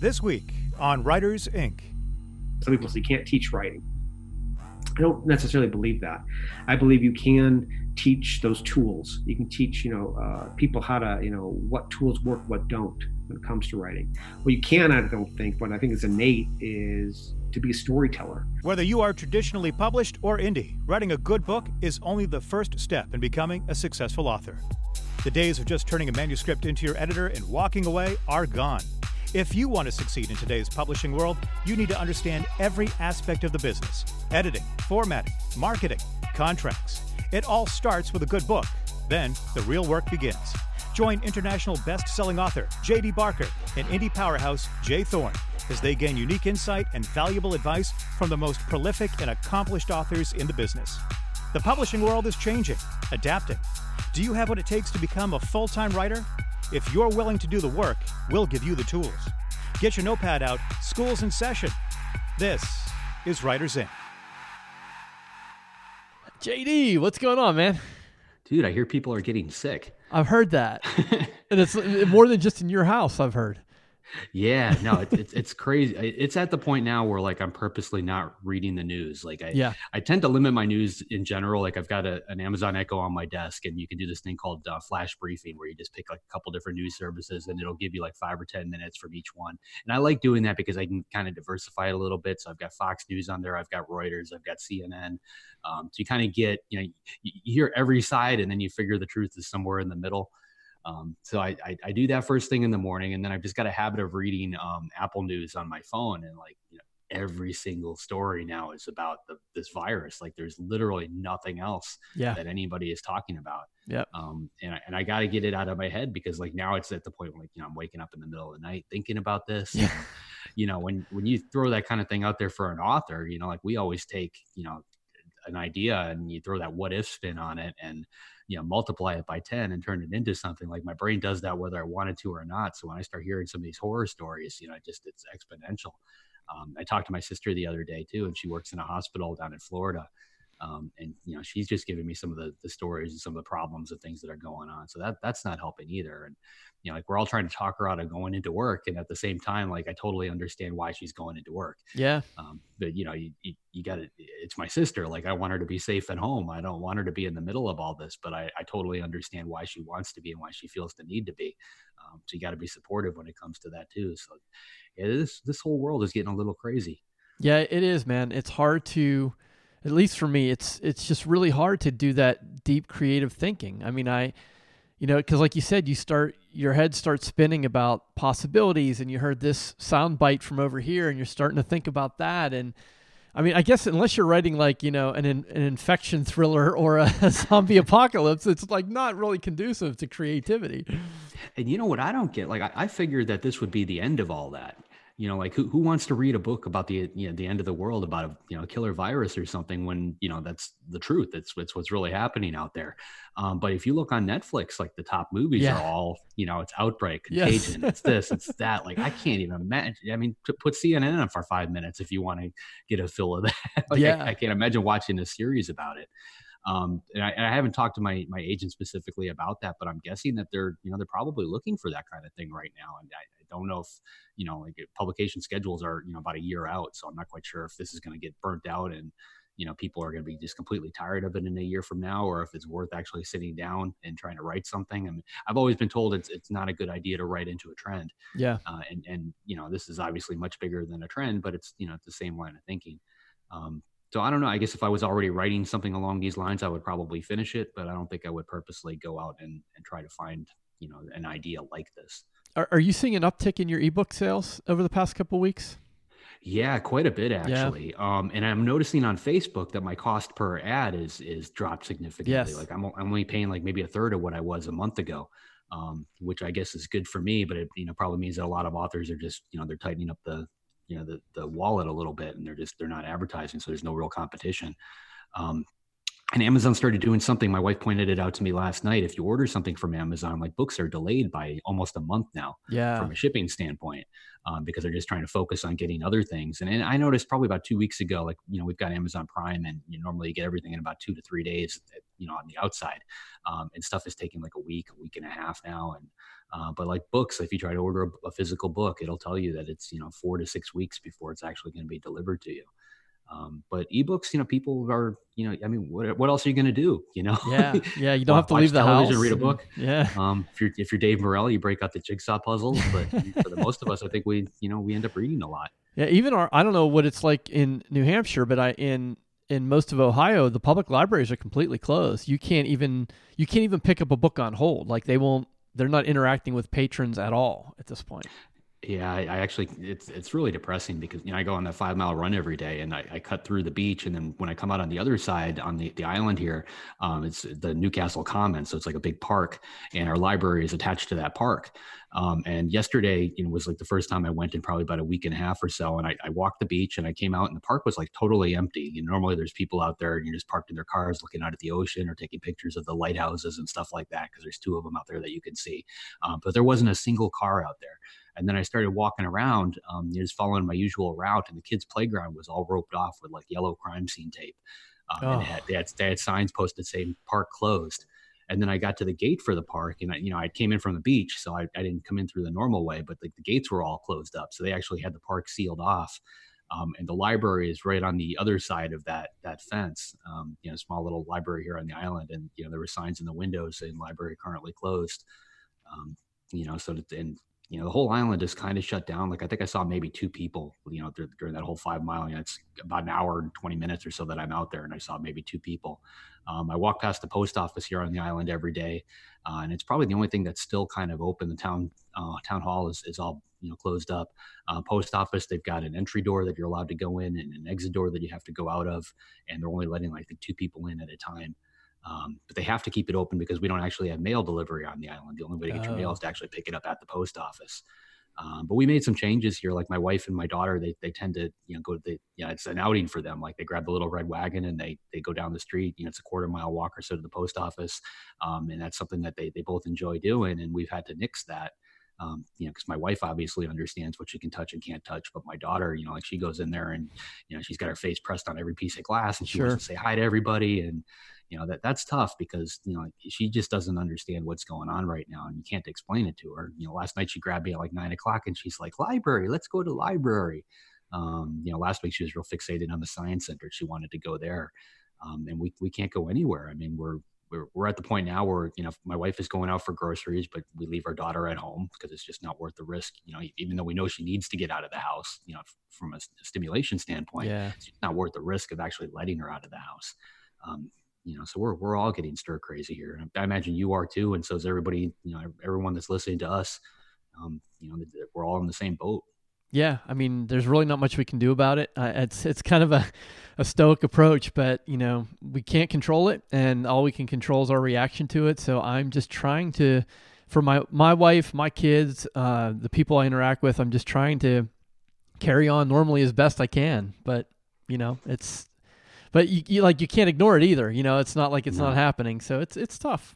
This week on Writers Inc. Some people say you can't teach writing. I don't necessarily believe that. I believe you can teach those tools. You can teach, you know, uh, people how to, you know, what tools work, what don't when it comes to writing. What you can, I don't think, but I think is innate is to be a storyteller. Whether you are traditionally published or indie, writing a good book is only the first step in becoming a successful author. The days of just turning a manuscript into your editor and walking away are gone. If you want to succeed in today's publishing world, you need to understand every aspect of the business editing, formatting, marketing, contracts. It all starts with a good book. Then the real work begins. Join international best selling author J.D. Barker and indie powerhouse J. Thorn as they gain unique insight and valuable advice from the most prolific and accomplished authors in the business. The publishing world is changing, adapting. Do you have what it takes to become a full time writer? If you're willing to do the work, we'll give you the tools. Get your notepad out, school's in session. This is Writers Inc. JD, what's going on, man? Dude, I hear people are getting sick. I've heard that. and it's more than just in your house, I've heard. Yeah, no, it, it's it's crazy. It's at the point now where like I'm purposely not reading the news. Like I yeah. I tend to limit my news in general. Like I've got a, an Amazon Echo on my desk, and you can do this thing called uh, flash briefing, where you just pick like a couple different news services, and it'll give you like five or ten minutes from each one. And I like doing that because I can kind of diversify it a little bit. So I've got Fox News on there, I've got Reuters, I've got CNN. Um, so you kind of get you know you hear every side, and then you figure the truth is somewhere in the middle. Um, so I, I, I, do that first thing in the morning, and then I've just got a habit of reading um, Apple News on my phone, and like you know, every single story now is about the, this virus. Like there's literally nothing else yeah. that anybody is talking about. Yeah. Um, and I, and I got to get it out of my head because like now it's at the point where like you know I'm waking up in the middle of the night thinking about this. Yeah. And, you know when when you throw that kind of thing out there for an author, you know like we always take you know an idea and you throw that what if spin on it and you know multiply it by 10 and turn it into something like my brain does that whether i wanted to or not. So when i start hearing some of these horror stories you know just it's exponential. Um, i talked to my sister the other day too and she works in a hospital down in florida um, and you know she's just giving me some of the, the stories and some of the problems and things that are going on. So that that's not helping either. And you know like we're all trying to talk her out of going into work. And at the same time like i totally understand why she's going into work. Yeah. Um, but you know you, you, you got to it's my sister. Like i want her to be safe at home. I don't want her to be in the middle of all this but i, I totally understand why she wants to be and why she feels the need to be. Um, so you got to be supportive when it comes to that too. So yeah, this this whole world is getting a little crazy. Yeah it is man. It's hard to at least for me, it's it's just really hard to do that deep creative thinking. I mean, I, you know, because like you said, you start your head starts spinning about possibilities, and you heard this sound bite from over here, and you're starting to think about that. And I mean, I guess unless you're writing like you know an an infection thriller or a zombie apocalypse, it's like not really conducive to creativity. And you know what I don't get? Like I, I figured that this would be the end of all that you know like who, who wants to read a book about the you know the end of the world about a you know killer virus or something when you know that's the truth it's, it's what's really happening out there um, but if you look on netflix like the top movies Yeah. are all you know it's outbreak Yes. contagion it's this it's that like i can't even imagine i mean to put cnn on for five minutes if you want to get a fill of that like Yeah. I, I can't imagine watching a series about it um, and I, and I haven't talked to my my agent specifically about that, but I'm guessing that they're you know they're probably looking for that kind of thing right now. And I don't know if you know like publication schedules are you know about a year out, so I'm not quite sure if this is going to get burnt out and you know people are going to be just completely tired of it in a year from now, or if it's worth actually sitting down and trying to write something. I mean, I've always been told it's it's not a good idea to write into a trend, Yeah, uh, and and you know this is obviously much bigger than a trend, but it's you know it's the same line of thinking. Um, so I don't know. I guess if I was already writing something along these lines, I would probably finish it, but I don't think I would purposely go out and, and try to find you know an idea like this. Are, are you seeing an uptick in your ebook sales over the past couple weeks? Yeah, quite a bit actually. Um, and I'm noticing on Facebook that my cost per ad is is dropped significantly. Yes. Like I'm I'm only paying like maybe a third of what I was a month ago, um, which I guess is good for me. But it you know probably means that a lot of authors are just you know they're tightening up the you know the the wallet a little bit and they're just they're not advertising, so there's no real competition. Um, and Amazon started doing something. My wife pointed it out to me last night. If you order something from Amazon, like books are delayed by almost a month now Yeah, from a shipping standpoint um, because they're just trying to focus on getting other things. And, and I noticed probably about two weeks ago, like, you know, we've got Amazon Prime and you normally you get everything in about two to three days, you know, on the outside. Um, and stuff is taking like a week, a week and a half now. And Uh, but like books, if you try to order a, a, physical book, it'll tell you that it's you know four to six weeks before it's actually going to be delivered to you. Um, but ebooks, you know, people are, you know, I mean, what, what else are you going to do? You know? Yeah. Yeah. You don't have to leave the house. And read a book. Yeah. Um, if you're, if you're Dave Morrell, you break out the jigsaw puzzles, but for the most of us, I think we, you know, we end up reading a lot. Yeah. Even our, I don't know what it's like in New Hampshire, but I, in, in most of Ohio, the public libraries are completely closed. You can't even, you can't even pick up a book on hold. Like they won't, they're not interacting with patrons at all at this point. Yeah, I, I, actually it's it's really depressing because you know I go on that five mile run every day and I, I, cut through the beach and then when I come out on the other side on the, the island here, um, it's the Newcastle Commons, so it's like a big park and our library is attached to that park. Um, and yesterday, you know, was like the first time I went in probably about a week and a half or so, and I, I walked the beach and I came out and the park was like totally empty. You know, normally there's people out there and you're just parked in their cars looking out at the ocean or taking pictures of the lighthouses and stuff like that because there's two of them out there that you can see, um, but there wasn't a single car out there. And then I started walking around, um, just following my usual route, and the kids' playground was all roped off with like yellow crime scene tape. Um, oh. And had, they had, they had signs posted saying park closed. And then I got to the gate for the park, and I, you know, I came in from the beach, so I, I didn't come in through the normal way, but like the gates were all closed up, so they actually had the park sealed off. Um, and the library is right on the other side of that that fence. Um, you know, small little library here on the island, and you know there were signs in the windows saying "library currently closed." Um, you know, so that, and you know the whole island is kind of shut down like i think i saw maybe two people you know th- during that whole five mile you know, it's about an hour and 20 minutes or so that i'm out there and i saw maybe two people. Um, i walk past the post office here on the island every day uh, and it's probably the only thing that's still kind of open. The town uh, town hall is, is all you know closed up. Uh, post office they've got an entry door that you're allowed to go in and an exit door that you have to go out of and they're only letting like the two people in at a time um, but they have to keep it open because we don't actually have mail delivery on the island. The only way to get your mail oh. is to actually pick it up at the post office. Um, but we made some changes here. Like my wife and my daughter, they, they tend to, you know, go to the, you know, it's an outing for them. Like they grab the little red wagon and they, they go down the street, you know, it's a quarter mile walk or so to the post office. Um, and that's something that they, they both enjoy doing. And we've had to nix that. Um, you know, because my wife obviously understands what she can touch and can't touch, but my daughter, you know, like she goes in there and you know she's got her face pressed on every piece of glass and she sure. wants to say hi to everybody, and you know that that's tough because you know she just doesn't understand what's going on right now and you can't explain it to her. You know last night she grabbed me at like nine o'clock and she's like library let's go to library. Um, you know last week she was real fixated on the science center. She wanted to go there. Um, and we, we can't go anywhere. I mean we're, we're we're at the point now where you know my wife is going out for groceries but we leave our daughter at home because it's just not worth the risk. You know even though we know she needs to get out of the house you know from a stimulation standpoint yeah. it's not worth the risk of actually letting her out of the house. Um, you know, so we're we're all getting stir crazy here. And I imagine you are too, and so is everybody. You know, everyone that's listening to us. Um, you know, we're all in the same boat. Yeah, I mean, there's really not much we can do about it. Uh, it's it's kind of a, a stoic approach, but you know, we can't control it, and all we can control is our reaction to it. So I'm just trying to, for my my wife, my kids, uh, the people I interact with, I'm just trying to carry on normally as best I can. But you know, it's but you, you, like you can't ignore it either. You know, it's not like it's no. not happening. So it's it's tough.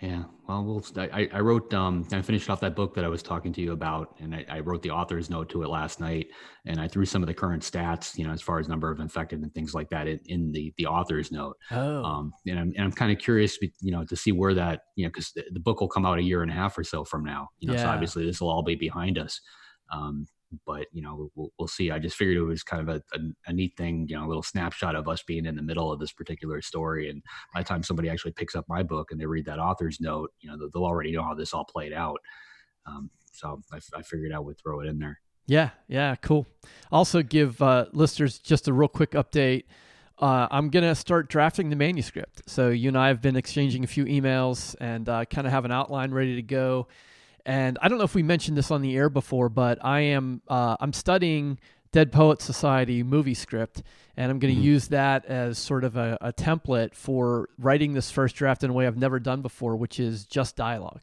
Yeah. Well, we'll I, I wrote um I finished off that book that I was talking to you about, and I, I, wrote the author's note to it last night, and I threw some of the current stats, you know, as far as number of infected and things like that in, in the the author's note. Oh. Um, and I'm and I'm kind of curious, you know, to see where that you know because the, the, book will come out a year and a half or so from now. You know, yeah. so obviously this will all be behind us. Um, but you know we'll, we'll see. I just figured it was kind of a, a, a, neat thing you know a little snapshot of us being in the middle of this particular story. And by the time somebody actually picks up my book and they read that author's note you know they'll already know how this all played out. Um, so I, I figured i would throw it in there. Yeah yeah cool. Also give uh, listeners just a real quick update. Uh, I'm going to start drafting the manuscript. So, you and I have been exchanging a few emails and uh, kind of have an outline ready to go. And I don't know if we mentioned this on the air before, but I am uh, I'm studying Dead Poet Society movie script, and I'm going to mm-hmm. use that as sort of a, a template for writing this first draft in a way I've never done before, which is just dialogue.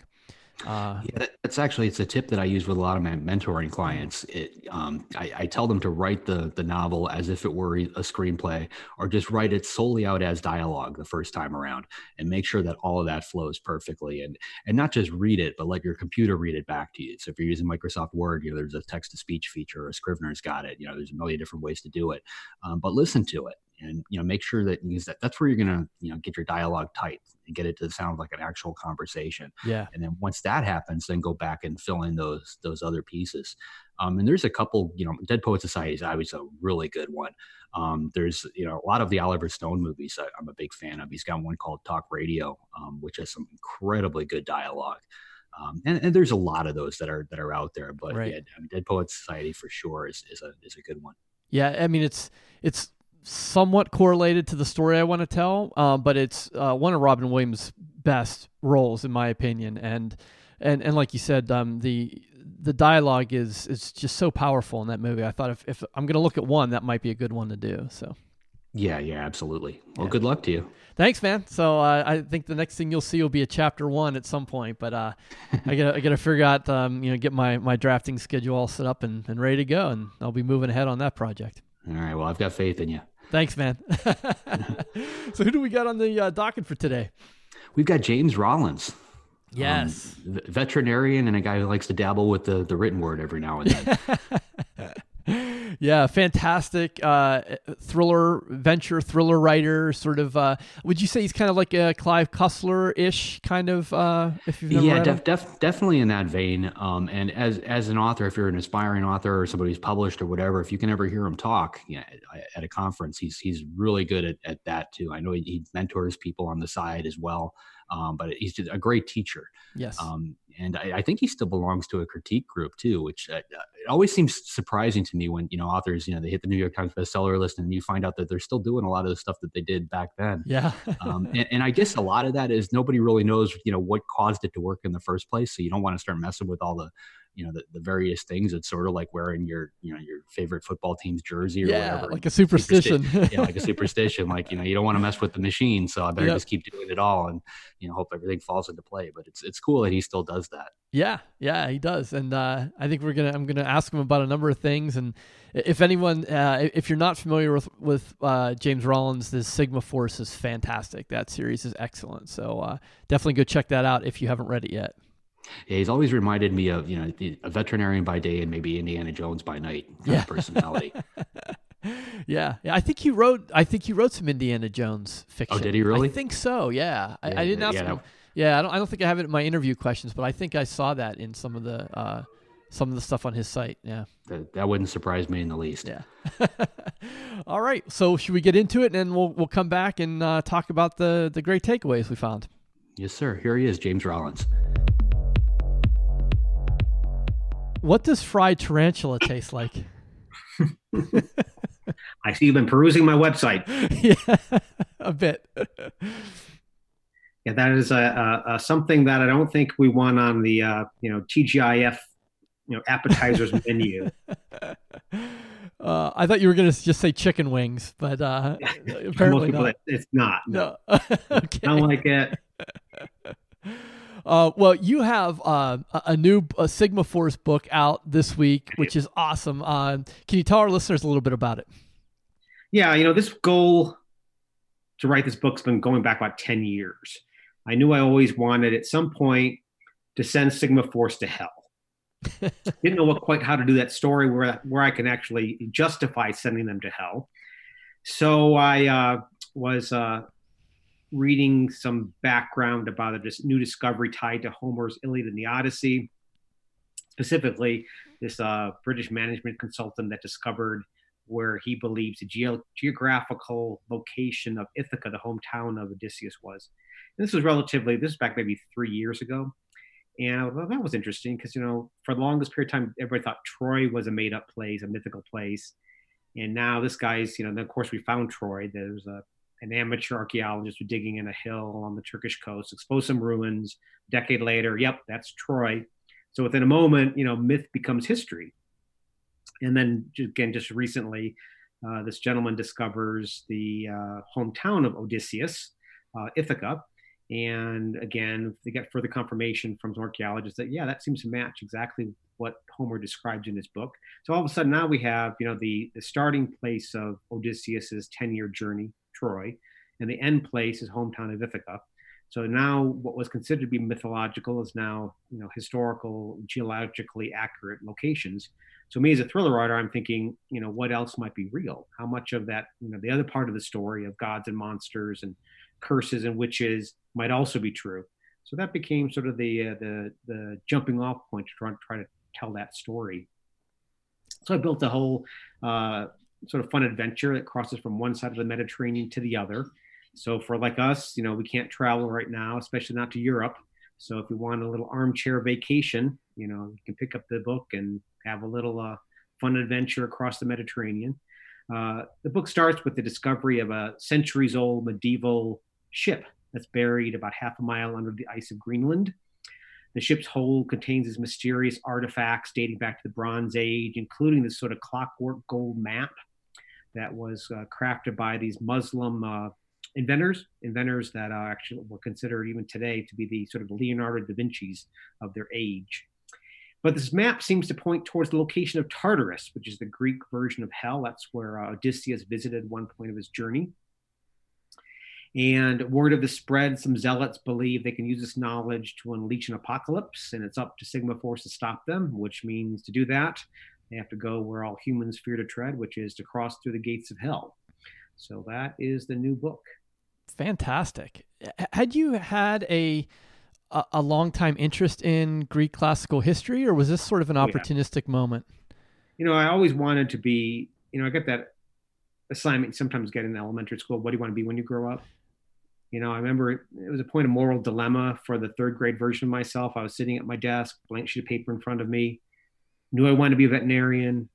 Uh, yeah, that's actually it's a tip that I use with a lot of my mentoring clients. It, um, I, I, tell them to write the the novel as if it were a screenplay, or just write it solely out as dialogue the first time around, and make sure that all of that flows perfectly, and and not just read it, but let your computer read it back to you. So if you're using Microsoft Word, you know there's a text to speech feature, or Scrivener's got it. You know there's a million different ways to do it, um, but listen to it and you know make sure that, that that's where you're gonna you know get your dialogue tight and get it to sound like an actual conversation. Yeah. And then once that happens, then go back and fill in those those other pieces. Um, and there's a couple, you know, Dead Poet Society is always a really good one. Um, there's, you know, a lot of the Oliver Stone movies I, am a big fan of. He's got one called Talk Radio, um, which has some incredibly good dialogue. Um, and, and, there's a lot of those that are that are out there, but right. yeah, I mean, Dead Poet Society for sure is, is a is a good one. Yeah, I mean it's it's somewhat correlated to the story I want to tell, uh, but it's uh, one of Robin Williams' best roles in my opinion, and and and like you said, um, the the dialogue is is just so powerful in that movie. I thought if, if I'm going to look at one, that might be a good one to do. So. Yeah, yeah, absolutely. Well, yeah. good luck to you. Thanks, man. So uh, I think the next thing you'll see will be a chapter one at some point, but uh, I gotta I gotta figure out um, you know get my my drafting schedule all set up and, and ready to go, and I'll be moving ahead on that project. All right. Well, I've got faith in you. Thanks, man. so who do we got on the uh, docket for today? We've got James Rollins. Yes. Um, veterinarian and a guy who likes to dabble with the, the written word every now and then. yeah, fantastic uh, thriller, venture thriller writer. Sort of. Uh, would you say he's kind of like a Clive Cussler ish kind of? Uh, if you've never yeah, def, def, definitely in that vein. Um, and as as an author, if you're an aspiring author or somebody who's published or whatever, if you can ever hear him talk yeah, at a conference, he's he's really good at, at that too. I know he, he mentors people on the side as well. Um, but he's just a great teacher. Yes. Um, and I, I, think he still belongs to a critique group too, which uh, it always seems surprising to me when you know authors, you know, they hit the New York Times bestseller list, and you find out that they're still doing a lot of the stuff that they did back then. Yeah. um, and, and, I guess a lot of that is nobody really knows, you know, what caused it to work in the first place. So you don't want to start messing with all the you know the, the various things it's sort of like wearing your you know your favorite football team's jersey or yeah, whatever like a superstition. Supersti- yeah like a superstition like you know you don't want to mess with the machine so i better yep. just keep doing it all and you know hope everything falls into play but it's it's cool that he still does that. Yeah yeah he does and uh, i think we're gonna i'm gonna ask him about a number of things and if anyone uh, if you're not familiar with with uh, james rollins this sigma force is fantastic. That series is excellent so uh, definitely go check that out if you haven't read it yet he's always reminded me of you know a veterinarian by day and maybe Indiana Jones by night. Yeah, personality. yeah, yeah. I think he wrote. I think he wrote some Indiana Jones fiction. Oh, did he really? I think so. Yeah, I, I didn't ask yeah, him. No. Yeah, I don't. I don't think I have it in my interview questions, but I think I saw that in some of the uh, some of the stuff on his site. Yeah, that, that wouldn't surprise me in the least. Yeah. All right. So should we get into it, and then we'll we'll come back and uh, talk about the the great takeaways we found. Yes, sir. Here he is, James Rollins. What does fried tarantula taste like? I see you've been perusing my website. yeah, a bit. yeah, that is a, a, a, something that I don't think we want on the uh, you know TGIF you know appetizers menu. Uh, I thought you were going to just say chicken wings, but uh, apparently not. It's not. No, no. okay. I don't like it. Uh, well, you have uh, a new a Sigma Force book out this week, which is awesome. Uh, can you tell our listeners a little bit about it? Yeah, you know, this goal to write this book's been going back about 10 years. I knew I always wanted at some point to send Sigma Force to hell. Didn't know what quite how to do that story where where I can actually justify sending them to hell. So I uh, was uh, reading some background about a new discovery tied to Homer's Iliad and the Odyssey. Specifically, this uh, British management consultant that discovered where he believes the ge- geographical location of Ithaca, the hometown of Odysseus, was. And this was relatively, this was back maybe three years ago. And that was interesting because, you know, for the longest period of time, everybody thought Troy was a made up place, a mythical place. And now this guy's, you know, then of course we found Troy. There's a an amateur archaeologist was digging in a hill on the Turkish coast, exposed some ruins. A decade later, yep, that's Troy. So within a moment, you know, myth becomes history. And then again, just recently, uh, this gentleman discovers the uh, hometown of Odysseus, uh, Ithaca. And again, they get further confirmation from some archaeologists that, yeah, that seems to match exactly what Homer describes in his book. So all of a sudden now we have, you know, the, the starting place of Odysseus's 10 year journey Troy, and the end place is hometown of Ithaca. So now what was considered to be mythological is now, you know, historical, geologically accurate locations. So me as a thriller writer, I'm thinking, you know, what else might be real? How much of that, you know, the other part of the story of gods and monsters and curses and witches might also be true. So that became sort of the uh, the the jumping off point to try, try to tell that story. So I built a whole uh, sort of fun adventure that crosses from one side of the Mediterranean to the other. So for like us, you know, we can't travel right now, especially not to Europe. So if you want a little armchair vacation, you know, you can pick up the book and have a little uh, fun adventure across the Mediterranean. Uh, the book starts with the discovery of a centuries old medieval ship that's buried about half a mile under the ice of Greenland. The ship's hold contains these mysterious artifacts dating back to the Bronze Age, including this sort of clockwork gold map that was uh, crafted by these Muslim uh, inventors, inventors that are actually were considered even today to be the sort of Leonardo da Vinci's of their age. But this map seems to point towards the location of Tartarus, which is the Greek version of hell. That's where uh, Odysseus visited one point of his journey. And word of the spread, some zealots believe they can use this knowledge to unleash an apocalypse, and it's up to Sigma Force to stop them, which means to do that, they have to go where all humans fear to tread, which is to cross through the gates of hell. So that is the new book. Fantastic. Had you had a a, long time interest in Greek classical history, or was this sort of an opportunistic oh, yeah. moment? You know, I always wanted to be. You know, I get that assignment sometimes get in elementary school. What do you want to be when you grow up? You know, I remember it, it was a point of moral dilemma for the third grade version of myself. I was sitting at my desk, blank sheet of paper in front of me. Knew I wanted to be a veterinarian.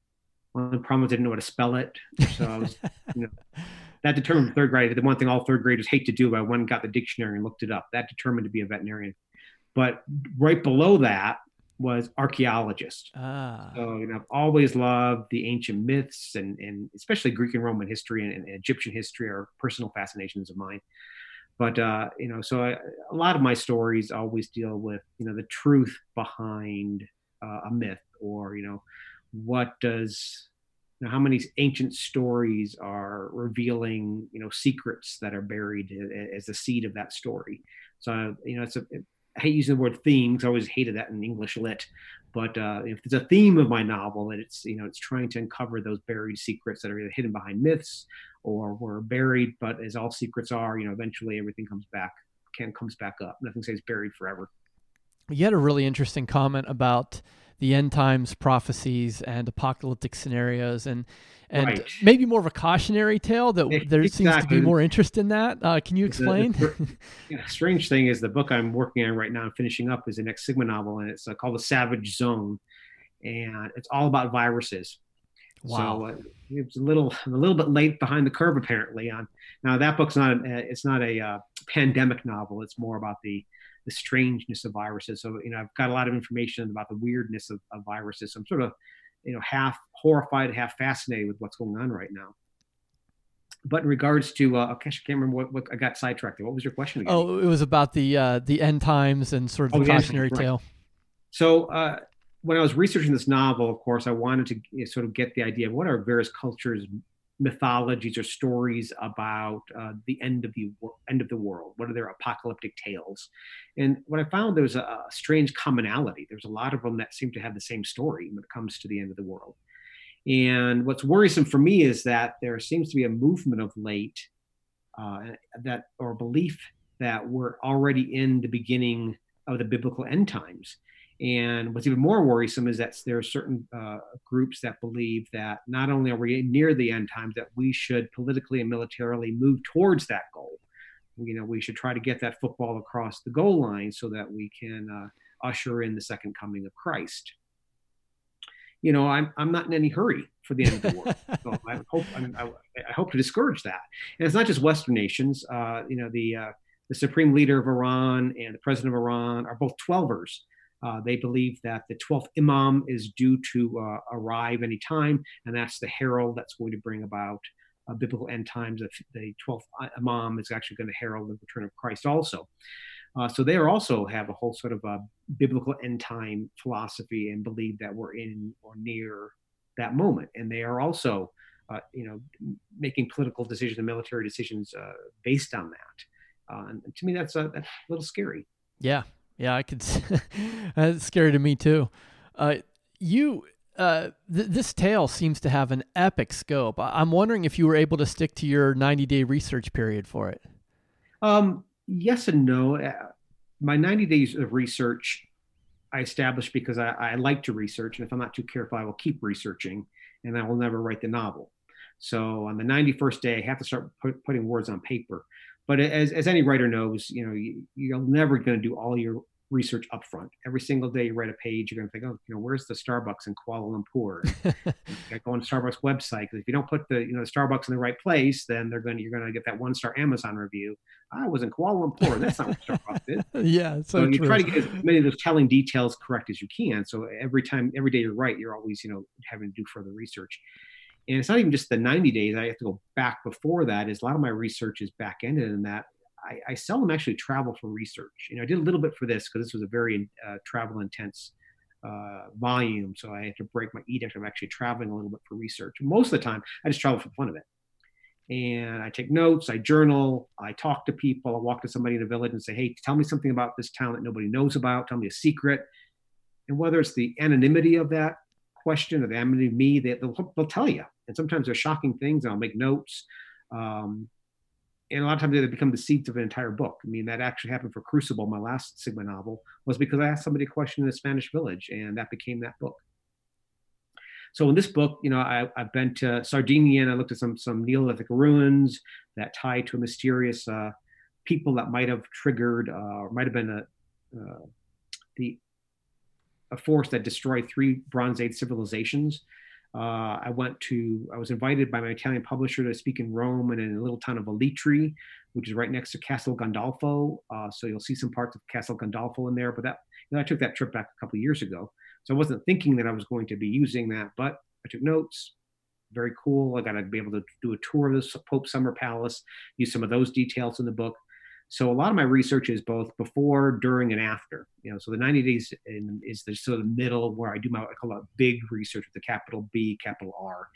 One problem didn't know how to spell it. So I was, you know, that determined third grade. The one thing all third graders hate to do, but I went and got the dictionary and looked it up. That determined to be a veterinarian. But right below that was archaeologist. Ah. So you know, I've always loved the ancient myths and and especially Greek and Roman history and, and Egyptian history are personal fascinations of mine. But uh, you know, so I, a lot of my stories always deal with you know the truth behind uh, a myth, or you know, what does you know, how many ancient stories are revealing you know secrets that are buried as the seed of that story. So you know, it's a I hate using the word theme because I always hated that in English lit. But uh, if there's a theme of my novel, and it's you know it's trying to uncover those buried secrets that are either hidden behind myths or were buried, but as all secrets are, you know, eventually everything comes back, can comes back up. Nothing stays buried forever. You had a really interesting comment about the end times prophecies and apocalyptic scenarios and and right. maybe more of a cautionary tale that there exactly. seems to be more interest in that uh, can you explain the, the, yeah, strange thing is the book i'm working on right now and finishing up is the next sigma novel and it's uh, called the savage zone and it's all about viruses wow so, uh, it's a little a little bit late behind the curve apparently on now that book's not a, it's not a uh, pandemic novel it's more about the the strangeness of viruses. So, you know, I've got a lot of information about the weirdness of, of viruses. So I'm sort of, you know, half horrified, half fascinated with what's going on right now. But in regards to, uh, gosh, I can't remember what, what I got sidetracked. What was your question again? Oh, it was about the uh, the end times and sort of oh, the cautionary right. tale. So uh, when I was researching this novel, of course, I wanted to sort of get the idea of what are various cultures mythologies or stories about uh, the end of the end of the world. What are their apocalyptic tales? And what I found there was a, a, strange commonality. There's a lot of them that seem to have the same story when it comes to the end of the world. And what's worrisome for me is that there seems to be a movement of late uh, that or belief that we're already in the beginning of the biblical end times and what's even more worrisome is that there are certain uh, groups that believe that not only are we near the end times, that we should politically and militarily move towards that goal. You know, we should try to get that football across the goal line so that we can uh, usher in the second coming of Christ. You know, I'm, I'm not in any hurry for the end of the world. so I hope I, I, hope to discourage that. And it's not just Western nations. Uh, you know, the uh, the supreme leader of Iran and the president of Iran are both Twelvers uh, they believe that the 12th Imam is due to uh, arrive anytime, and that's the herald that's going to bring about uh, biblical end times. The 12th Imam is actually going to herald the return of Christ also. Uh, so they also have a whole sort of a biblical end time philosophy and believe that we're in or near that moment. And they are also, uh, you know, making political decisions and military decisions uh, based on that. Uh, and to me, that's that's a little scary. Yeah, yeah, I could. that's scary to me too. Uh, you, uh, th- this tale seems to have an epic scope. I- am wondering if you were able to stick to your 90 day research period for it. Um, yes and no. Uh, my 90 days of research I established because I, I, like to research, and if I'm not too careful, I will keep researching, and I will never write the novel. So on the 91st day, I have to start put, putting words on paper. But as, as any writer knows, you know, you, you're never going to do all your research upfront. Every single day you write a page, you're going to think, oh, you know, where's the Starbucks in Kuala Lumpur? you go on Starbucks website because if you don't put the you know the Starbucks in the right place, then they're going to you're going to get that one star Amazon review. I was in Kuala Lumpur. That's not what Starbucks is. yeah, so, so you try to get as many of those telling details correct as you can. So every time, every day you write, you're always you know having to do further research. And it's not even just the 90 days. I have to go back before that. Is a lot of my research is back ended in that I, I, seldom actually travel for research. You know, I did a little bit for this because this was a very uh, travel intense uh, volume, so I had to break my edict i'm actually traveling a little bit for research. Most of the time, I just travel for the fun of it, and I take notes, I journal, I talk to people, I walk to somebody in a village and say, "Hey, tell me something about this town that nobody knows about. Tell me a secret." And whether it's the anonymity of that question or the anonymity of me, they, will they'll tell you. And sometimes they're shocking things, and I'll make notes. Um, and a lot of times they become the seeds of an entire book. I mean, that actually happened for Crucible, my last Sigma novel, was because I asked somebody a question in a Spanish village, and that became that book. So in this book, you know, I, have been to Sardinia and I looked at some some Neolithic ruins that tie to a mysterious uh, people that might have triggered uh, or might have been a uh, the a force that destroyed three Bronze Age civilizations. Uh, I went to, I was invited by my Italian publisher to speak in Rome and in a little town of Velletri, which is right next to Castel Gandolfo. Uh, so you'll see some parts of Castel Gandolfo in there. But that, you know, I took that trip back a couple years ago. So I wasn't thinking that I was going to be using that, but I took notes. Very cool. I got to be able to do a tour of the Pope Summer Palace, use some of those details in the book. So a lot of my research is both before, during, and after. You know, so the 90 days in, is the sort of middle where I do my I call it big research with the capital B, capital R.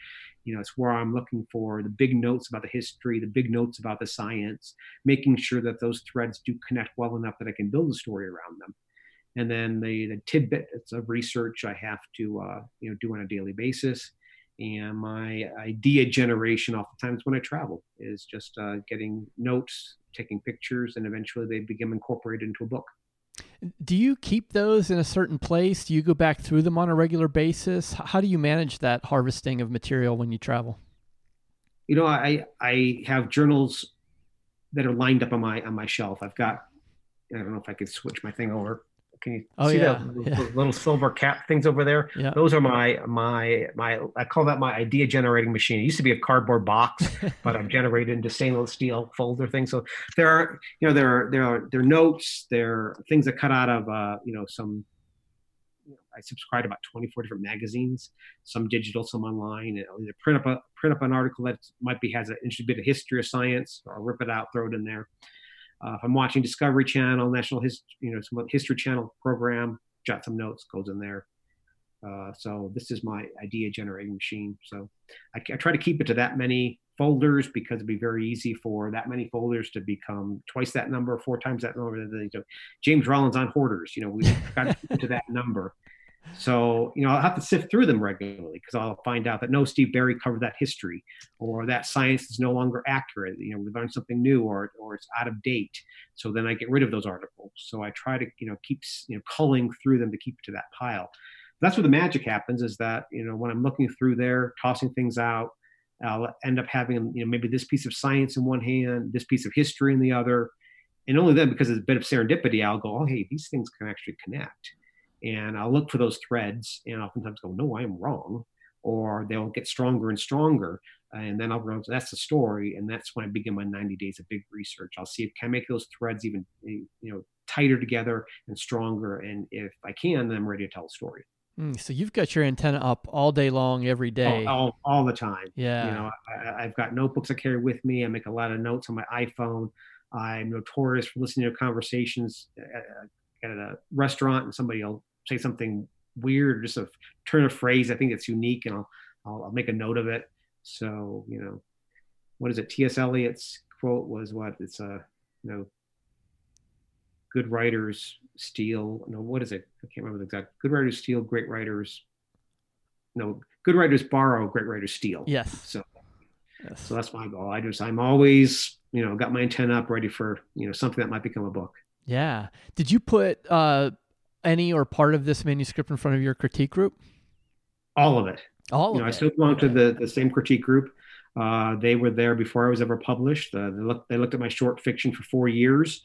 You know, it's where I'm looking for the big notes about the history, the big notes about the science, making sure that those threads do connect well enough that I can build a story around them. And then the, the tidbits of research I have to uh, you know do on a daily basis and my idea generation oftentimes when i travel is just uh, getting notes taking pictures, and eventually they become incorporated into a book. Do you keep those in a certain place? Do you go back through them on a regular basis? How do you manage that harvesting of material when you travel? You know, I I have journals that are lined up on my on my shelf. I've got I don't know if I could switch my thing over. Can you oh, see yeah. the yeah. little silver cap things over there? Yeah. Those are my my my I call that my idea generating machine. It used to be a cardboard box, but I've generated into stainless steel folder things. So there are you know there are there are there are notes, there are things that cut out of uh, you know some I subscribe to about 24 different magazines, some digital, some online. And I'll either print up a print up an article that might be has an interesting bit of history or science, or I'll rip it out, throw it in there. Uh, if I'm watching Discovery Channel, National History, you know, some History Channel program, jot some notes, goes in there. Uh, so this is my idea generating machine. So I, I, try to keep it to that many folders because it'd be very easy for that many folders to become twice that number, four times that number. James Rollins on hoarders, you know, we've got to to that number. So, you know, I'll have to sift through them regularly because I'll find out that no, Steve Berry covered that history or that science is no longer accurate. You know, we learned something new or, or it's out of date. So then I get rid of those articles. So I try to, you know, keep, you know, culling through them to keep to that pile. That's where the magic happens is that, you know, when I'm looking through there, tossing things out, I'll end up having, you know, maybe this piece of science in one hand, this piece of history in the other. And only then, because it's a bit of serendipity, I'll go, oh, hey, these things can actually connect and I'll look for those threads and oftentimes go, no, I am wrong. Or they'll get stronger and stronger. And then I'll go, that's the story. And that's when I begin my 90 days of big research. I'll see if can I make those threads even, you know, tighter together and stronger. And if I can, then I'm ready to tell a story. Mm, so you've got your antenna up all day long, every day. All, all, all the time. Yeah. You know, I, have got notebooks I carry with me. I make a lot of notes on my iPhone. I'm notorious for listening to conversations at, at a restaurant and somebody will say something weird or just a turn of phrase I think it's unique and I'll, I'll, I'll make a note of it. So, you know, what is it? T.S. Eliot's quote was what? It's a, uh, you know, good writers steal. No, what is it? I can't remember the exact. Good writers steal. Great writers. No, good writers borrow. Great writers steal. Yes. So, yes. so that's my goal. I just I'm always you know got my antenna up, ready for you know something that might become a book. Yeah. Did you put uh, any or part of this manuscript in front of your critique group? All of it. All you of know, it. I still belong to the the same critique group. Uh, they were there before I was ever published. Uh, they, looked, they looked at my short fiction for four years,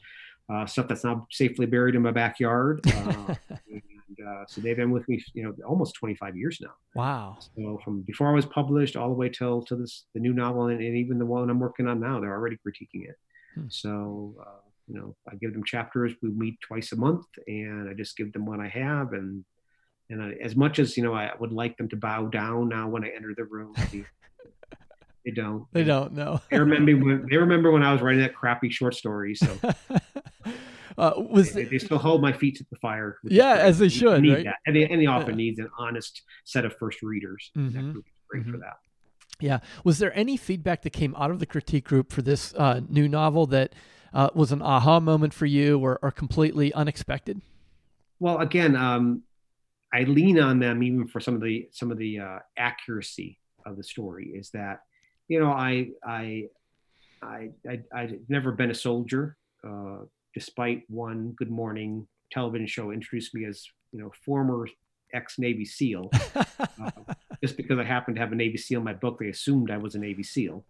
uh, stuff that's now safely buried in my backyard. Uh, and, uh, so they've been with me, you know, almost 25 years now. wow. So from before I was published all the way till to this the new novel and, and even the one I'm working on now, they're already critiquing it. Hmm. So uh, you know, I give them chapters. We meet twice a month, and I just give them what I have. And and I, as much as you know, I would like them to bow down now when I enter the room. They, they don't. They don't know. They remember when they remember when I was writing that crappy short story. So uh, was they, they still hold my feet to the fire. Yeah, as they should, Need right? that. And, they, and the author Yeah. needs an honest set of first readers. That Mhm. group is great for Mhm. that. Yeah. Was there any feedback that came out of the critique group for this uh, new novel that uh, was an aha moment for you or, or completely unexpected? Well, again, um, I lean on them even for some of the some of the uh, accuracy of the story. Is that you know I I I I I've never been a soldier, uh, despite one Good Morning television show introduced me as you know former ex Navy SEAL. Uh, just because I happened to have a Navy SEAL in my book, they assumed I was a Navy SEAL.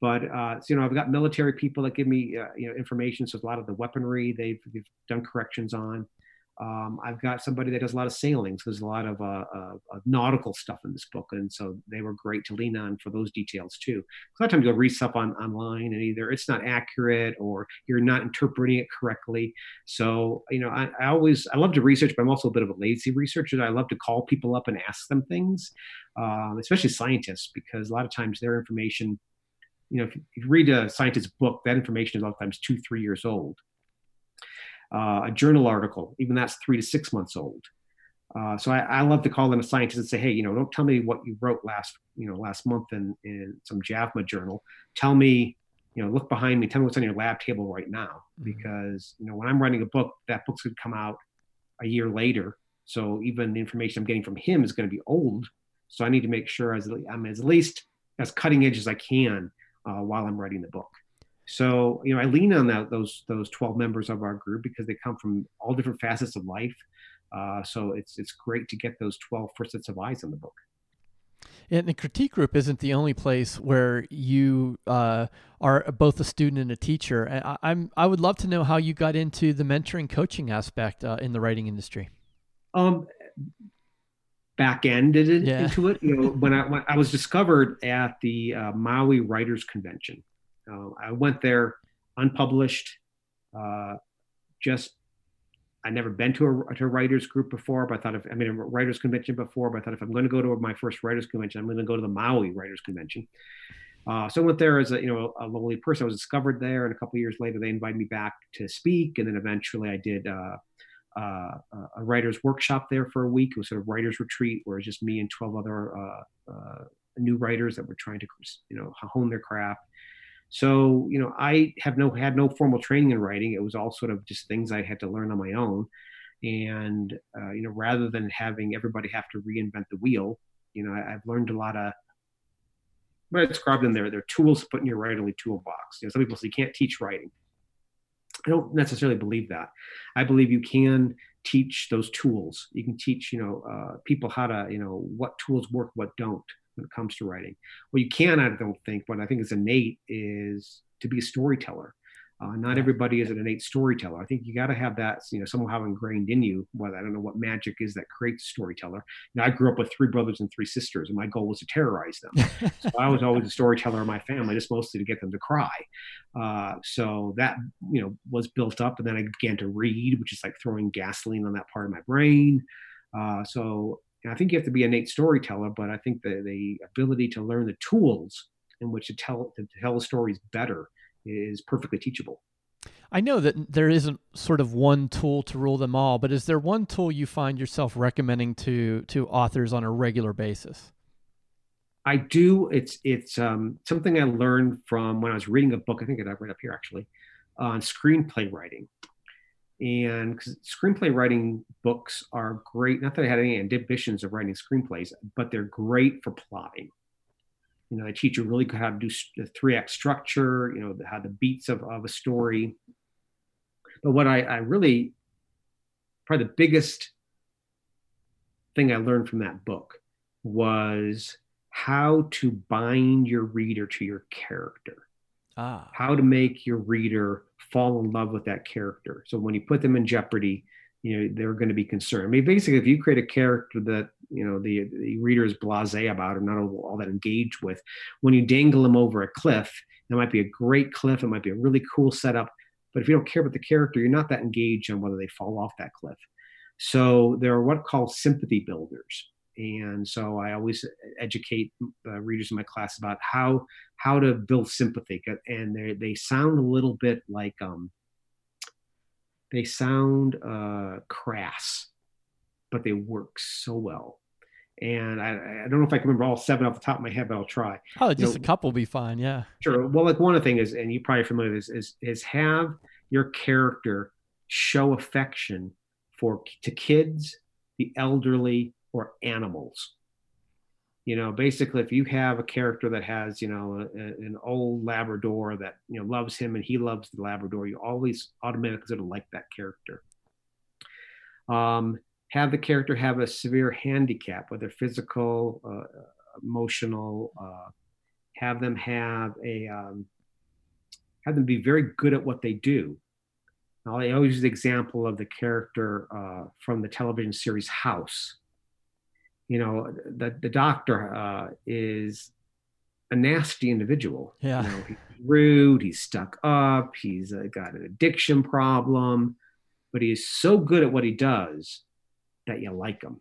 But uh, so, you know, I've got military people that give me uh, you know information. So a lot of the weaponry they've, they've done corrections on. Um, I've got somebody that does a lot of sailing, so There's a lot of uh, uh, uh, nautical stuff in this book, and so they were great to lean on for those details too. A lot of times you'll read stuff on online, and either it's not accurate or you're not interpreting it correctly. So you know, I, I always I love to research, but I'm also a bit of a lazy researcher. I love to call people up and ask them things, um, especially scientists, because a lot of times their information, you know, if, you read a scientist's book, that information is a lot of times two, three years old uh, a journal article, even that's three to six months old. Uh, so I, I, love to call them a scientist and say, hey, you know, don't tell me what you wrote last, you know, last month in, in some JAVMA journal. Tell me, you know, look behind me. Tell me what's on your lab table right now, Mhm. because you know, when I'm writing a book, that book's going to come out a year later. So even the information I'm getting from him is going to be old. So I need to make sure as I'm as least as cutting edge as I can uh, while I'm writing the book. So you know, I lean on that those those 12 members of our group because they come from all different facets of life. Uh, so it's it's great to get those 12 first sets of eyes on the book. And the critique group isn't the only place where you uh, are both a student and a teacher. I, I'm I would love to know how you got into the mentoring coaching aspect uh, in the writing industry. Um, back ended it Yeah. into it. You know, when I when I was discovered at the uh, Maui Writers Convention, uh, I went there unpublished. Uh, just I never been to a, to a writers group before, but I thought if I mean a writers convention before, but I thought if I'm going to go to my first writers convention, I'm going to go to the Maui Writers Convention. Uh, so I went there as a you know a lonely person. I was discovered there, and a couple of years later, they invited me back to speak, and then eventually I did uh, uh, a writers workshop there for a week. It was sort of writers retreat, where it was just me and twelve other uh, uh, new writers that were trying to you know hone their craft. So you know, I have no had no formal training in writing. It was all sort of just things I had to learn on my own. And uh, you know, rather than having everybody have to reinvent the wheel, you know, I, I've learned a lot of. What I described in there, they're tools to put in your writing toolbox. You know, some people say you can't teach writing. I don't necessarily believe that. I believe you can teach those tools. You can teach, you know, uh, people how to, you know, what tools work, what don't when it comes to writing. What you can, I don't think, what I think is innate is to be a storyteller. Uh, not everybody is an innate storyteller. I think you got to have that, you know, somehow ingrained in you. Well, I don't know what magic is that creates a storyteller. You know, I grew up with three brothers and three sisters, and my goal was to terrorize them. so I was always a storyteller in my family, just mostly to get them to cry. Uh, so that you know was built up, and then I began to read, which is like throwing gasoline on that part of my brain. Uh, so I think you have to be an innate storyteller, but I think the the ability to learn the tools in which to tell to tell stories better is perfectly teachable. I know that there isn't sort of one tool to rule them all, but is there one tool you find yourself recommending to to authors on a regular basis? I do. It's it's um, something I learned from when I was reading a book. I think I read up here actually on screenplay writing. And screenplay writing books are great. Not that I had any ambitions of writing screenplays, but they're great for plotting. You know, they teach you really how to do the three act structure, you know, how the beats of, of a story. But what I, I really, probably the biggest thing I learned from that book was how to bind your reader to your character. Ah. How to make your reader fall in love with that character. So when you put them in jeopardy, you know they're going to be concerned. I mean, basically, if you create a character that you know the, the reader is blasé about or not all, that engaged with, when you dangle them over a cliff, it might be a great cliff. It might be a really cool setup, but if you don't care about the character, you're not that engaged on whether they fall off that cliff. So there are what called sympathy builders and so I always educate uh, readers in my class about how how to build sympathy, and they they sound a little bit like um, they sound uh, crass, but they work so well. And I, I don't know if I can remember all seven off the top of my head, but I'll try. Oh, just you know, a couple be fine, yeah. Sure. Well, like one of the things is, and you're probably familiar with this, is is have your character show affection for to kids, the elderly, or animals. You know, basically, if you have a character that has, you know, a, an old Labrador that you know loves him and he loves the Labrador, you always automatically sort of like that character. Um, have the character have a severe handicap, whether physical, uh, emotional. Uh, have them have a um, have them be very good at what they do. I always use the example of the character uh, from the television series House you know, the, the doctor uh, is a nasty individual. Yeah. You know, he's rude, he's stuck up, he's uh, got an addiction problem, but he is so good at what he does that you like him.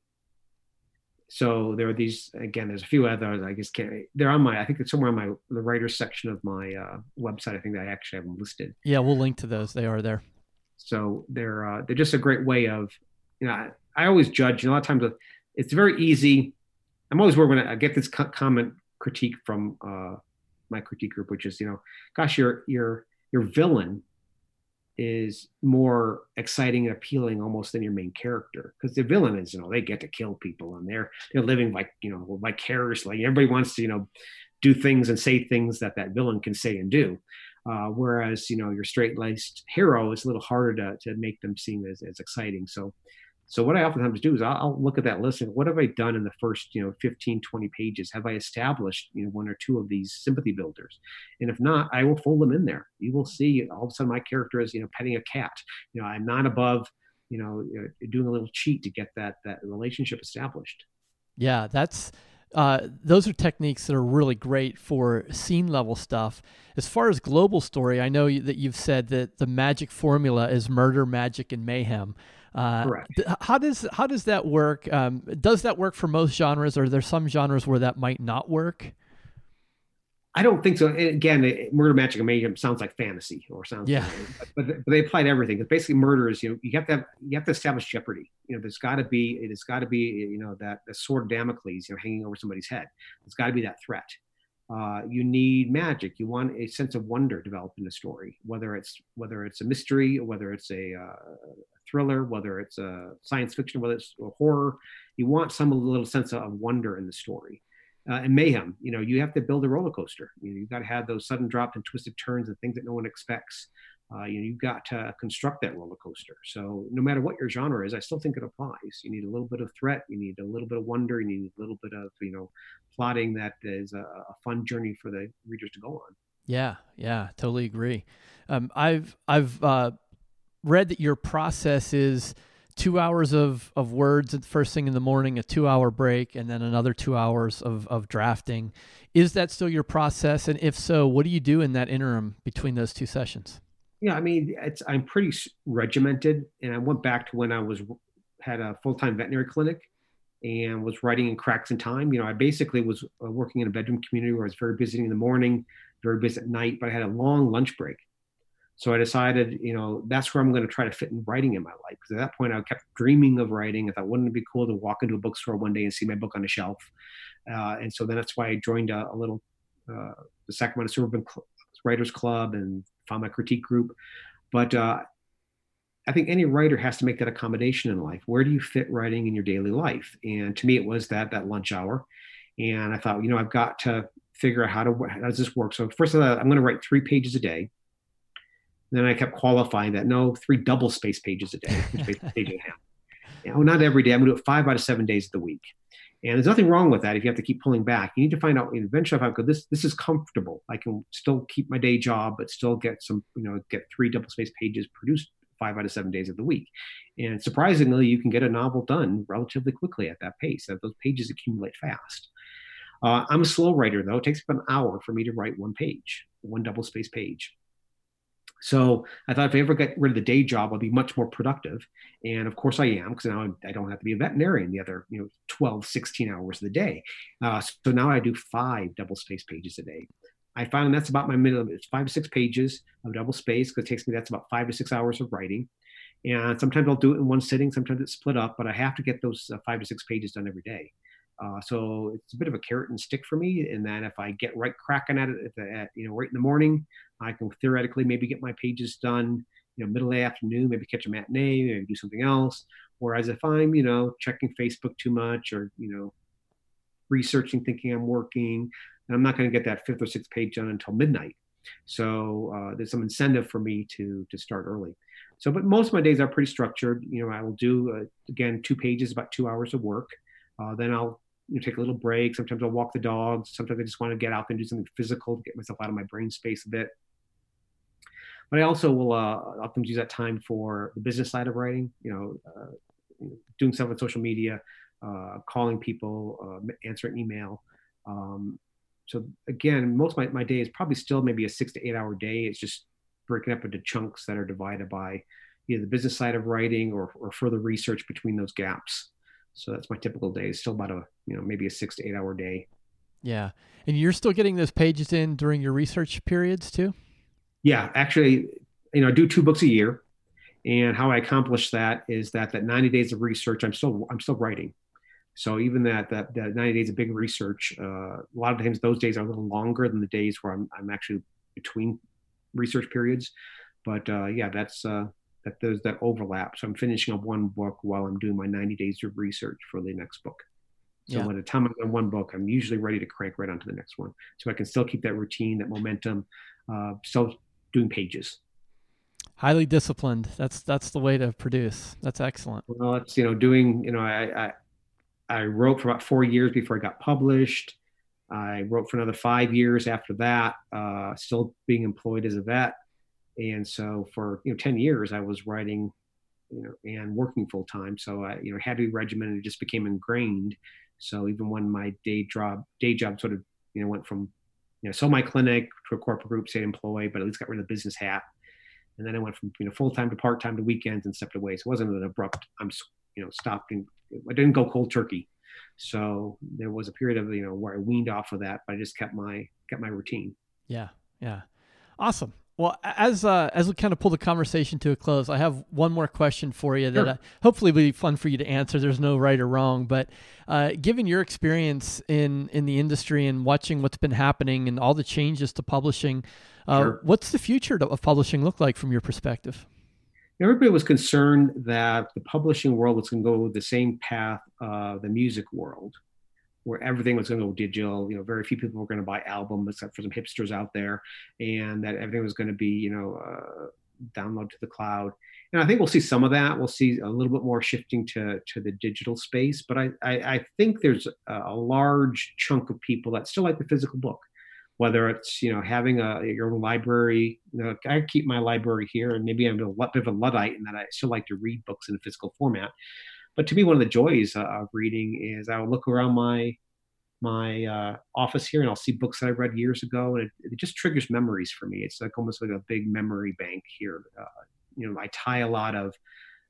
So there are these again. There's a few others. I guess can't, they're on my. I think it's somewhere on my the writers section of my uh, website. I think I actually have them listed. Yeah, we'll link to those. They are there. So they're uh, they're just a great way of you know. I, I always judge. You know, a lot of times it's very easy. I'm always worried when I get this comment critique from uh, my critique group, which is, you know, gosh, your your your villain is more exciting and appealing almost than your main character because the villain is, you know, they get to kill people and they're they're living like you know vicariously. Everybody wants to, you know, do things and say things that that villain can say and do. Uh, whereas you know your straight-laced hero is a little harder to, to make them seem as, as exciting so so what I oftentimes do is I'll, I'll, look at that list and what have I done in the first, you know, 15, 20 pages? Have I established, you know, one or two of these sympathy builders? And if not, I will fold them in there. You will see all of a sudden my character is, you know, petting a cat. You know, I'm not above, you know, doing a little cheat to get that that relationship established. Yeah, that's uh, those are techniques that are really great for scene level stuff. As far as global story, I know that you've said that the magic formula is murder, magic, and mayhem. Uh, Correct. How does how does that work? Um, does that work for most genres? Or are there some genres where that might not work? I don't think so. Again, it, murder, magic, and mayhem sounds like fantasy, or sounds yeah. Like, but, but they apply to everything. Because basically murder is you know you have to have you have to establish jeopardy. You know, there's got to be it has got to be you know that the sword of Damocles you know hanging over somebody's head. There's got to be that threat. Uh, you need magic. You want a sense of wonder developed in the story, whether it's whether it's a mystery or whether it's a, uh, thriller, whether it's a science fiction, whether it's a horror. You want some little sense of wonder in the story. Uh, and mayhem, you know, you have to build a roller coaster. You know, you've got to have those sudden drops and twisted turns and things that no one expects. Uh, you know, you've got to construct that roller coaster. So no matter what your genre is, I still think it applies. You need a little bit of threat, you need a little bit of wonder, you need a little bit of you know plotting that is a, a fun journey for the readers to go on. Yeah, yeah, totally agree. Um, I've I've uh, read that your process is two hours of, of words at the first thing in the morning, a two hour break, and then another two hours of, of drafting. Is that still your process? And if so, what do you do in that interim between those two sessions? Yeah, I mean, it's I'm pretty regimented, and I went back to when I was had a full time veterinary clinic and was writing in cracks in time. You know, I basically was uh, working in a bedroom community where I was very busy in the morning, very busy at night, but I had a long lunch break. So I decided, you know, that's where I'm going to try to fit in writing in my life. Because at that point, I kept dreaming of writing. I thought, wouldn't it be cool to walk into a bookstore one day and see my book on a shelf? Uh, and so then that's why I joined a, a little uh, the Sacramento Suburban Cl- Writers Club and found my critique group. But uh, I think any writer has to make that accommodation in life. Where do you fit writing in your daily life? And to me, it was that that lunch hour. And I thought, you know, I've got to figure out how to how does this work. So first of all, I'm going to write three pages a day. Then I kept qualifying that no, three double space pages a day, page and a half. You know, not every day. I'm going to do it five out of seven days of the week. And there's nothing wrong with that if you have to keep pulling back. You need to find out eventually if I go, this this is comfortable. I can still keep my day job, but still get some, you know, get three double space pages produced five out of seven days of the week. And surprisingly, you can get a novel done relatively quickly at that pace. Those pages accumulate fast. Uh, I'm a slow writer though. It takes about an hour for me to write one page, one double space page. So I thought if I ever get rid of the day job, I'll be much more productive. And of course I am, because now I don't have to be a veterinarian the other, you know, 12, 16 hours of the day. Uh, so now I do five double space pages a day. I find that's about my minimum. It's five to six pages of double space because it takes me, that's about five to six hours of writing. And sometimes I'll do it in one sitting, sometimes it's split up, but I have to get those uh, five to six pages done every day. Uh, so it's a bit of a carrot and stick for me in that if I get right cracking at it at, the, at, you know right in the morning, I can theoretically maybe get my pages done you know middle of the afternoon, maybe catch a matinee, maybe do something else. Whereas if I'm you know checking Facebook too much or you know researching, thinking I'm working, I'm not going to get that fifth or sixth page done until midnight. So uh, there's some incentive for me to to start early. So, but most of my days are pretty structured. You know, I will do uh, again two pages, about two hours of work. Uh, then I'll you know, take a little break. Sometimes I'll walk the dogs. Sometimes I just want to get out there and do something physical to get myself out of my brain space a bit. But I also will uh, often use that time for the business side of writing. You know, uh, doing stuff on social media, uh, calling people, uh, answering email. Um, so again, most of my, my day is probably still maybe a six to eight hour day. It's just breaking up into chunks that are divided by either the business side of writing or, or further research between those gaps. So that's my typical day. It's still about a you know maybe a six to eight hour day. Yeah, and you're still getting those pages in during your research periods too. Yeah, actually, you know, I do two books a year, and how I accomplish that is that that 90 days of research, I'm still I'm still writing. So even that that, that 90 days of big research, uh, a lot of times those days are a little longer than the days where I'm I'm actually between research periods. But uh, yeah, that's uh, that there's that overlap. So I'm finishing up one book while I'm doing my 90 days of research for the next book. So yeah. by the time I'm done one book, I'm usually ready to crank right onto the next one. So I can still keep that routine, that momentum, uh, still doing pages. Highly disciplined. That's that's the way to produce. That's excellent. Well, it's you know doing you know I I, I wrote for about four years before I got published. I wrote for another five years after that, uh, still being employed as a vet and so for you know 10 years i was writing you know and working full time so i you know had to be regimented it just became ingrained. So even when my day job day job sort of you know went from you know sold my clinic to a corporate group stayed employed but at least got rid of the business hat. And then i went from you know full-time to part-time to weekends and stepped away. So it wasn't an abrupt i'm you know stopped and i didn't go cold turkey. So there was a period of you know where i weaned off of that but i just kept my kept my routine. Yeah yeah. Awesome well, as uh, as we kind of pull the conversation to a close, I have one more question for you that uh, hopefully will be fun for you to answer. There's no right or wrong, but uh, given your experience in in the industry and watching what's been happening and all the changes to publishing, uh, sure. what's the future of publishing look like from your perspective? Everybody was concerned that the publishing world was going to go the same path of the music world where everything was going to go digital. You know, very few people were going to buy albums except for some hipsters out there, and that everything was going to be, you know, uh, download to the cloud. And I think we'll see some of that. We'll see a little bit more shifting to to the digital space, but I I, I think there's a, a large chunk of people that still like the physical book whether it's you know having a your own library. You know, I keep my library here, and maybe I'm a bit of a luddite in that I still like to read books in a physical format. But to me, one of the joys uh, of reading is I will look around my my uh, office here and I'll see books that I read years ago, and it, it, just triggers memories for me. It's like almost like a big memory bank here. Uh, you know, I tie a lot of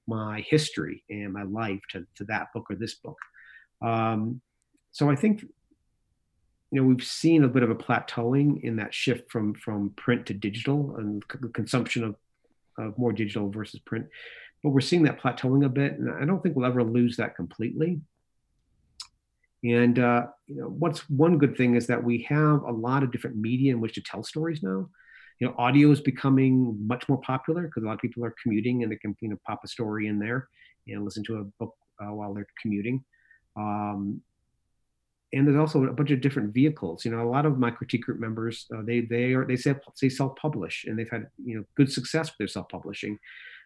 my history and my life to, to that book or this book. Um, so I think you know we've seen a bit of a plateauing in that shift from from print to digital and the consumption of of more digital versus print but we're seeing that plateauing a bit, and I don't think we'll ever lose that completely. And uh, you know, what's one good thing is that we have a lot of different media in which to tell stories now. you know, audio is becoming much more popular because a lot of people are commuting and they can you know pop a story in there and listen to a book uh, while they're commuting. Um, and there's also a bunch of different vehicles. You know, a lot of my critique group members uh, they they are they say they self publish and they've had you know good success with their self publishing.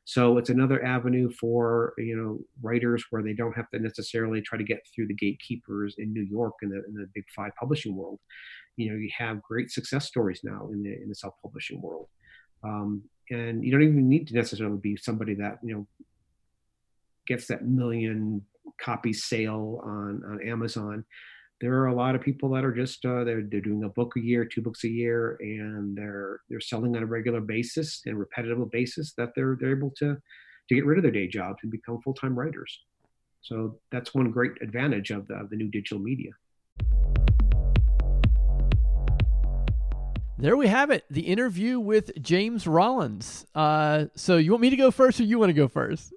So it's another avenue for you know writers where they don't have to necessarily try to get through the gatekeepers in New York in the in the big five publishing world. You know, you have great success stories now in the in the self publishing world, um, and you don't even need to necessarily be somebody that you know gets that million copy sale on on Amazon there are a lot of people that are just uh, they're, they're doing a book a year two books a year and they're they're selling on a regular basis and repetitive basis that they're they're able to to get rid of their day jobs and become full-time writers. So that's one great advantage of the, of the new digital media. There we have it the interview with james rollins. Uh, so you want me to go first or you want to go first?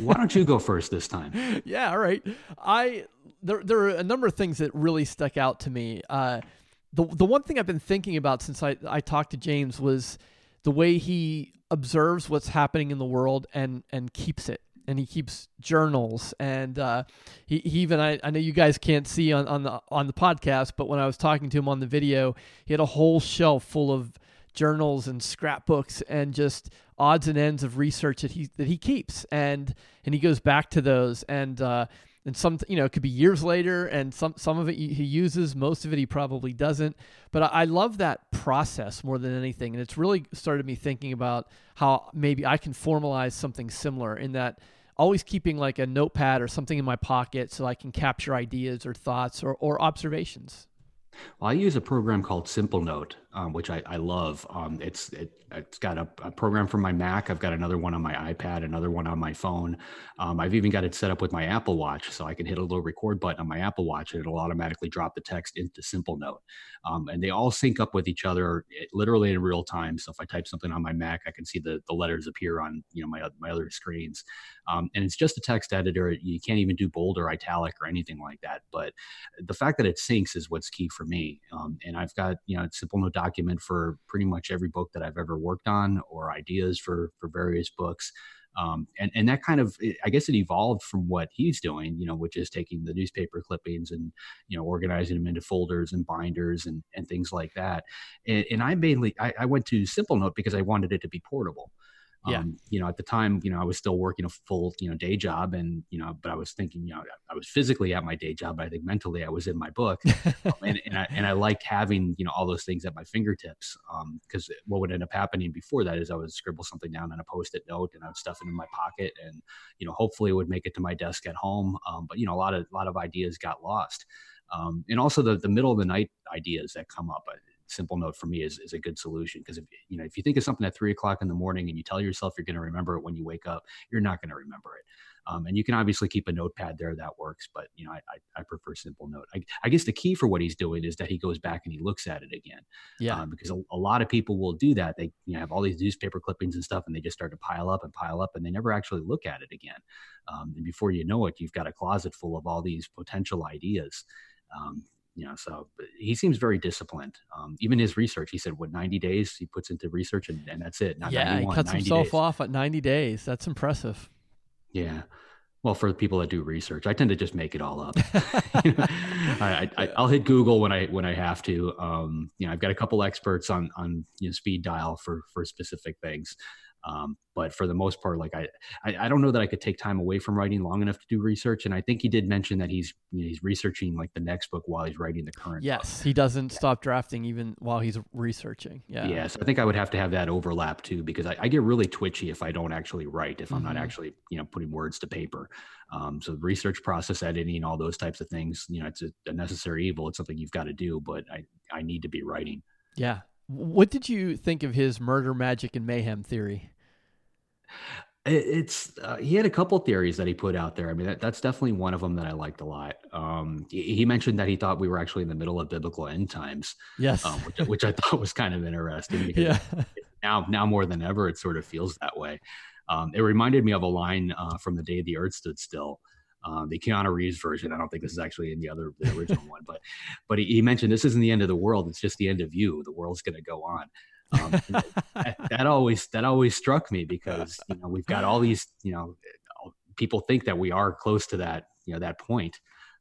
Why don't you go first this time? Yeah all right. I there there are a number of things that really stuck out to me. Uh, the the one thing I've been thinking about since I I talked to James was the way he observes what's happening in the world and and keeps it. And he keeps journals. And uh, he, he even I, I know you guys can't see on, on the on the podcast but when I was talking to him on the video he had a whole shelf full of journals and scrapbooks and just odds and ends of research that he that he keeps. And and he goes back to those. And uh, and some you know it could be years later and some some of it he uses most of it he probably doesn't. But I, love that process more than anything and it's really started me thinking about how maybe i can formalize something similar in that always keeping like a notepad or something in my pocket so i can capture ideas or thoughts or, or observations. Well, I use a program called Simplenote, um, which I, I love. Um, it's it, has got a, a, program for my Mac. I've got another one on my iPad, another one on my phone. Um, I've even got it set up with my Apple Watch, so I can hit a little record button on my Apple Watch, and it'll automatically drop the text into Simplenote. Um, and they all sync up with each other, eh, literally in real time. So if I type something on my Mac, I can see the, the letters appear on you know my my other screens. Um, and it's just a text editor. You can't even do bold or italic or anything like that. But the fact that it syncs is what's key for me. Um, and I've got you know a Simplenote document for pretty much every book that I've ever worked on or ideas for for various books. Um, and and that kind of I guess it evolved from what he's doing, you know, which is taking the newspaper clippings and you know organizing them into folders and binders and and things like that. And, and I mainly I, I went to Simplenote because I wanted it to be portable yeah. Um, you know, at the time, you know, I was still working a full, you know, day job and, you know, but I was thinking, you know, I was physically at my day job, but I think mentally I was in my book um, and, and I, and I liked having, you know, all those things at my fingertips. Um, cause what would end up happening before that is I would scribble something down on a post-it note and I would stuff it in my pocket and, you know, hopefully it would make it to my desk at home. Um, but you know, a lot of, a lot of ideas got lost. Um, and also the, the middle of the night ideas that come up Simplenote for me is, is a good solution. Because if you know if you think of something at three o'clock in the morning and you tell yourself you're going to remember it when you wake up you're not going to remember it. Um, and you can obviously keep a notepad there that works but you know i, I, I prefer Simplenote I, I, guess the key for what he's doing is that he goes back and he looks at it again. Yeah. Um, because a, a, lot of people will do that. They you know, have all these newspaper clippings and stuff and they just start to pile up and pile up and they never actually look at it again. Um, and before you know it you've got a closet full of all these potential ideas. Um, you know so he seems very disciplined. Um, even his research he said what 90 days he puts into research and, and that's it yeah he cuts himself days. off at 90 days. That's impressive. Yeah. Well for the people that do research i tend to just make it all up. I, will hit google when i when i have to. Um, you know i've got a couple experts on on you know, speed dial for for specific things um, but for the most part, like I, I, I, don't know that I could take time away from writing long enough to do research. And I think he did mention that he's you know, he's researching like the next book while he's writing the current. Yes, book. he doesn't stop drafting even while he's researching. Yeah. Yes, yeah, so I think I would have to have that overlap too because I, I get really twitchy if I don't actually write if I'm mm-hmm. not actually you know putting words to paper. Um, so research process editing, all those types of things, you know, it's a, a necessary evil. It's something you've got to do, but I I need to be writing. Yeah. What did you think of his murder, magic, and mayhem theory? It's uh, he had a couple theories that he put out there. I mean, that, that's definitely one of them that I liked a lot. Um, he, he, mentioned that he thought we were actually in the middle of biblical end times. Yes, um, which, which, I thought was kind of interesting. Because yeah. now, now more than ever, it sort of feels that way. Um, it reminded me of a line uh, from the day the Earth stood still. Um, the Keanu Reeves version. I don't think this is actually in the other the original one, but but he, he, mentioned this isn't the end of the world. It's just the end of you. The world's going to go on. Um, that, that always that always struck me because you know we've got all these you know people think that we are close to that you know that point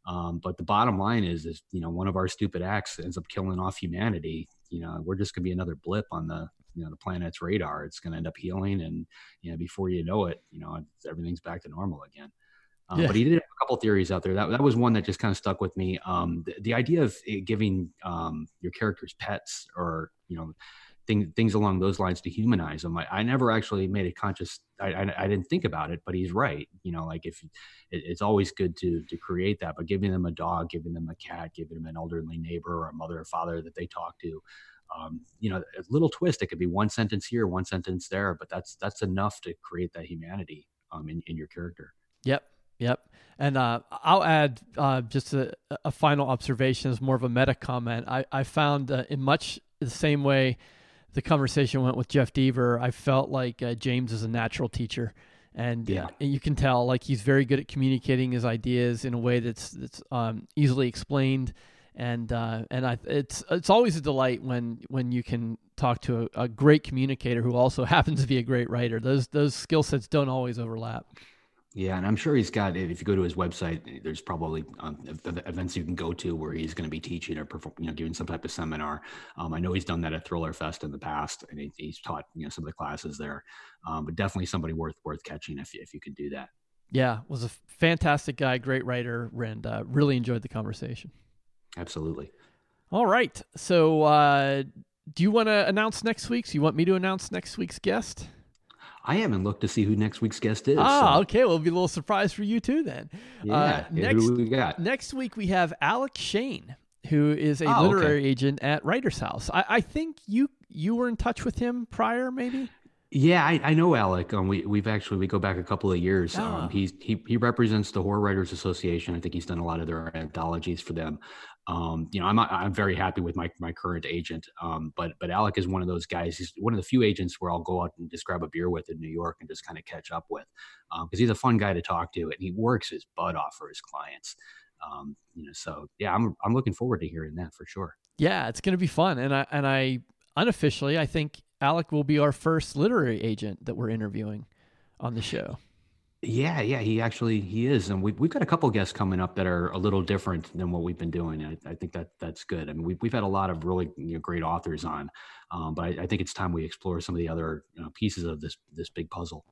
um, but the bottom line is, is you know, one of our stupid acts ends up killing off humanity. You know, we're just gonna be another blip on the you know the planet's radar. It's gonna end up healing, and you know, before you know it, you know, everything's back to normal again. Um, yeah. But he did have a couple theories out there. That that was one that just kind of stuck with me. Um, the, the idea of giving um, your characters pets, or you know, thing, things along those lines to humanize them. I, I never actually made a conscious. I, I, I, didn't think about it, but he's right. You know, like if it, it's always good to to create that, but giving them a dog, giving them a cat, giving them an elderly neighbor or a mother or father that they talk to. Um, you know, a little twist. It could be one sentence here, one sentence there, but that's that's enough to create that humanity um, in in your character. Yep, Yep. And uh, I'll add uh, just a, a, final observation as more of a meta comment. I, I found uh, in much the same way the conversation went with Jeff Deaver, I felt like uh, James is a natural teacher, and yeah. you can tell like he's very good at communicating his ideas in a way that's that's um, easily explained, and uh, and I it's it's always a delight when when you can talk to a, a great communicator who also happens to be a great writer. Those those skill sets don't always overlap. Yeah, and I'm sure he's got. If you go to his website, there's probably um, events you can go to where he's going to be teaching or perform, you know, doing some type of seminar. Um, I know he's done that at Thriller Fest in the past, and he, he's taught you know some of the classes there. Um, but definitely somebody worth worth catching if if you can do that. Yeah, was a fantastic guy, great writer, and uh, really enjoyed the conversation. Absolutely. All right, so uh, do you want to announce next week's? You want me to announce next week's guest? I haven't looked to see who next week's guest is. Ah, so. okay. Well, it'll be a little surprise for you too then. Yeah. Uh, next, who we got? Next week we have Alec Shane, who is a oh, literary okay. agent at Writers House. I, I, think you you were in touch with him prior, maybe. Yeah, I, I know Alec. Um, we we've actually we go back a couple of years. Oh. Um, he's he he represents the Horror Writers Association. I think he's done a lot of their anthologies for them. Um, you know, I'm I'm very happy with my my current agent. Um, but but Alec is one of those guys. He's one of the few agents where I'll go out and just grab a beer with in New York and just kind of catch up with, because um, he's a fun guy to talk to and he works his butt off for his clients. Um, you know, so yeah, I'm I'm looking forward to hearing that for sure. Yeah, it's to be fun, and I and I unofficially I think Alec will be our first literary agent that we're interviewing on the show. Yeah, yeah, he actually he is, and we've we've got a couple guests coming up that are a little different than what we've been doing. I, I think that that's good. I mean, we've we've had a lot of really you know, great authors on, um, but I, I, think it's time we explore some of the other you know, pieces of this this big puzzle.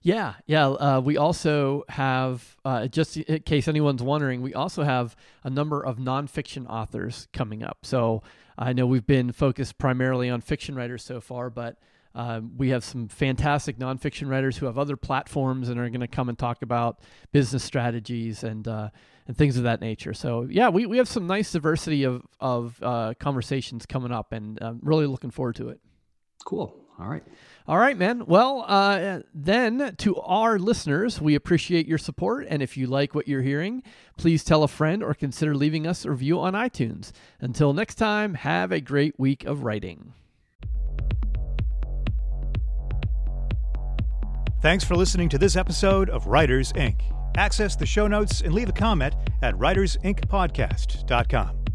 Yeah, yeah. Uh, we also have, uh, just in case anyone's wondering, we also have a number of nonfiction authors coming up. So I know we've been focused primarily on fiction writers so far, but um, we have some fantastic nonfiction writers who have other platforms and are going to come and talk about business strategies and uh, and things of that nature. So yeah, we, we have some nice diversity of of uh, conversations coming up, and I'm really looking forward to it. Cool. All right. All right, man. Well, uh, then to our listeners, we appreciate your support. And if you like what you're hearing, please tell a friend or consider leaving us a review on iTunes. Until next time, have a great week of writing. Thanks for listening to this episode of Writers Ink. Access the show notes and leave a comment at writersinkpodcast.com.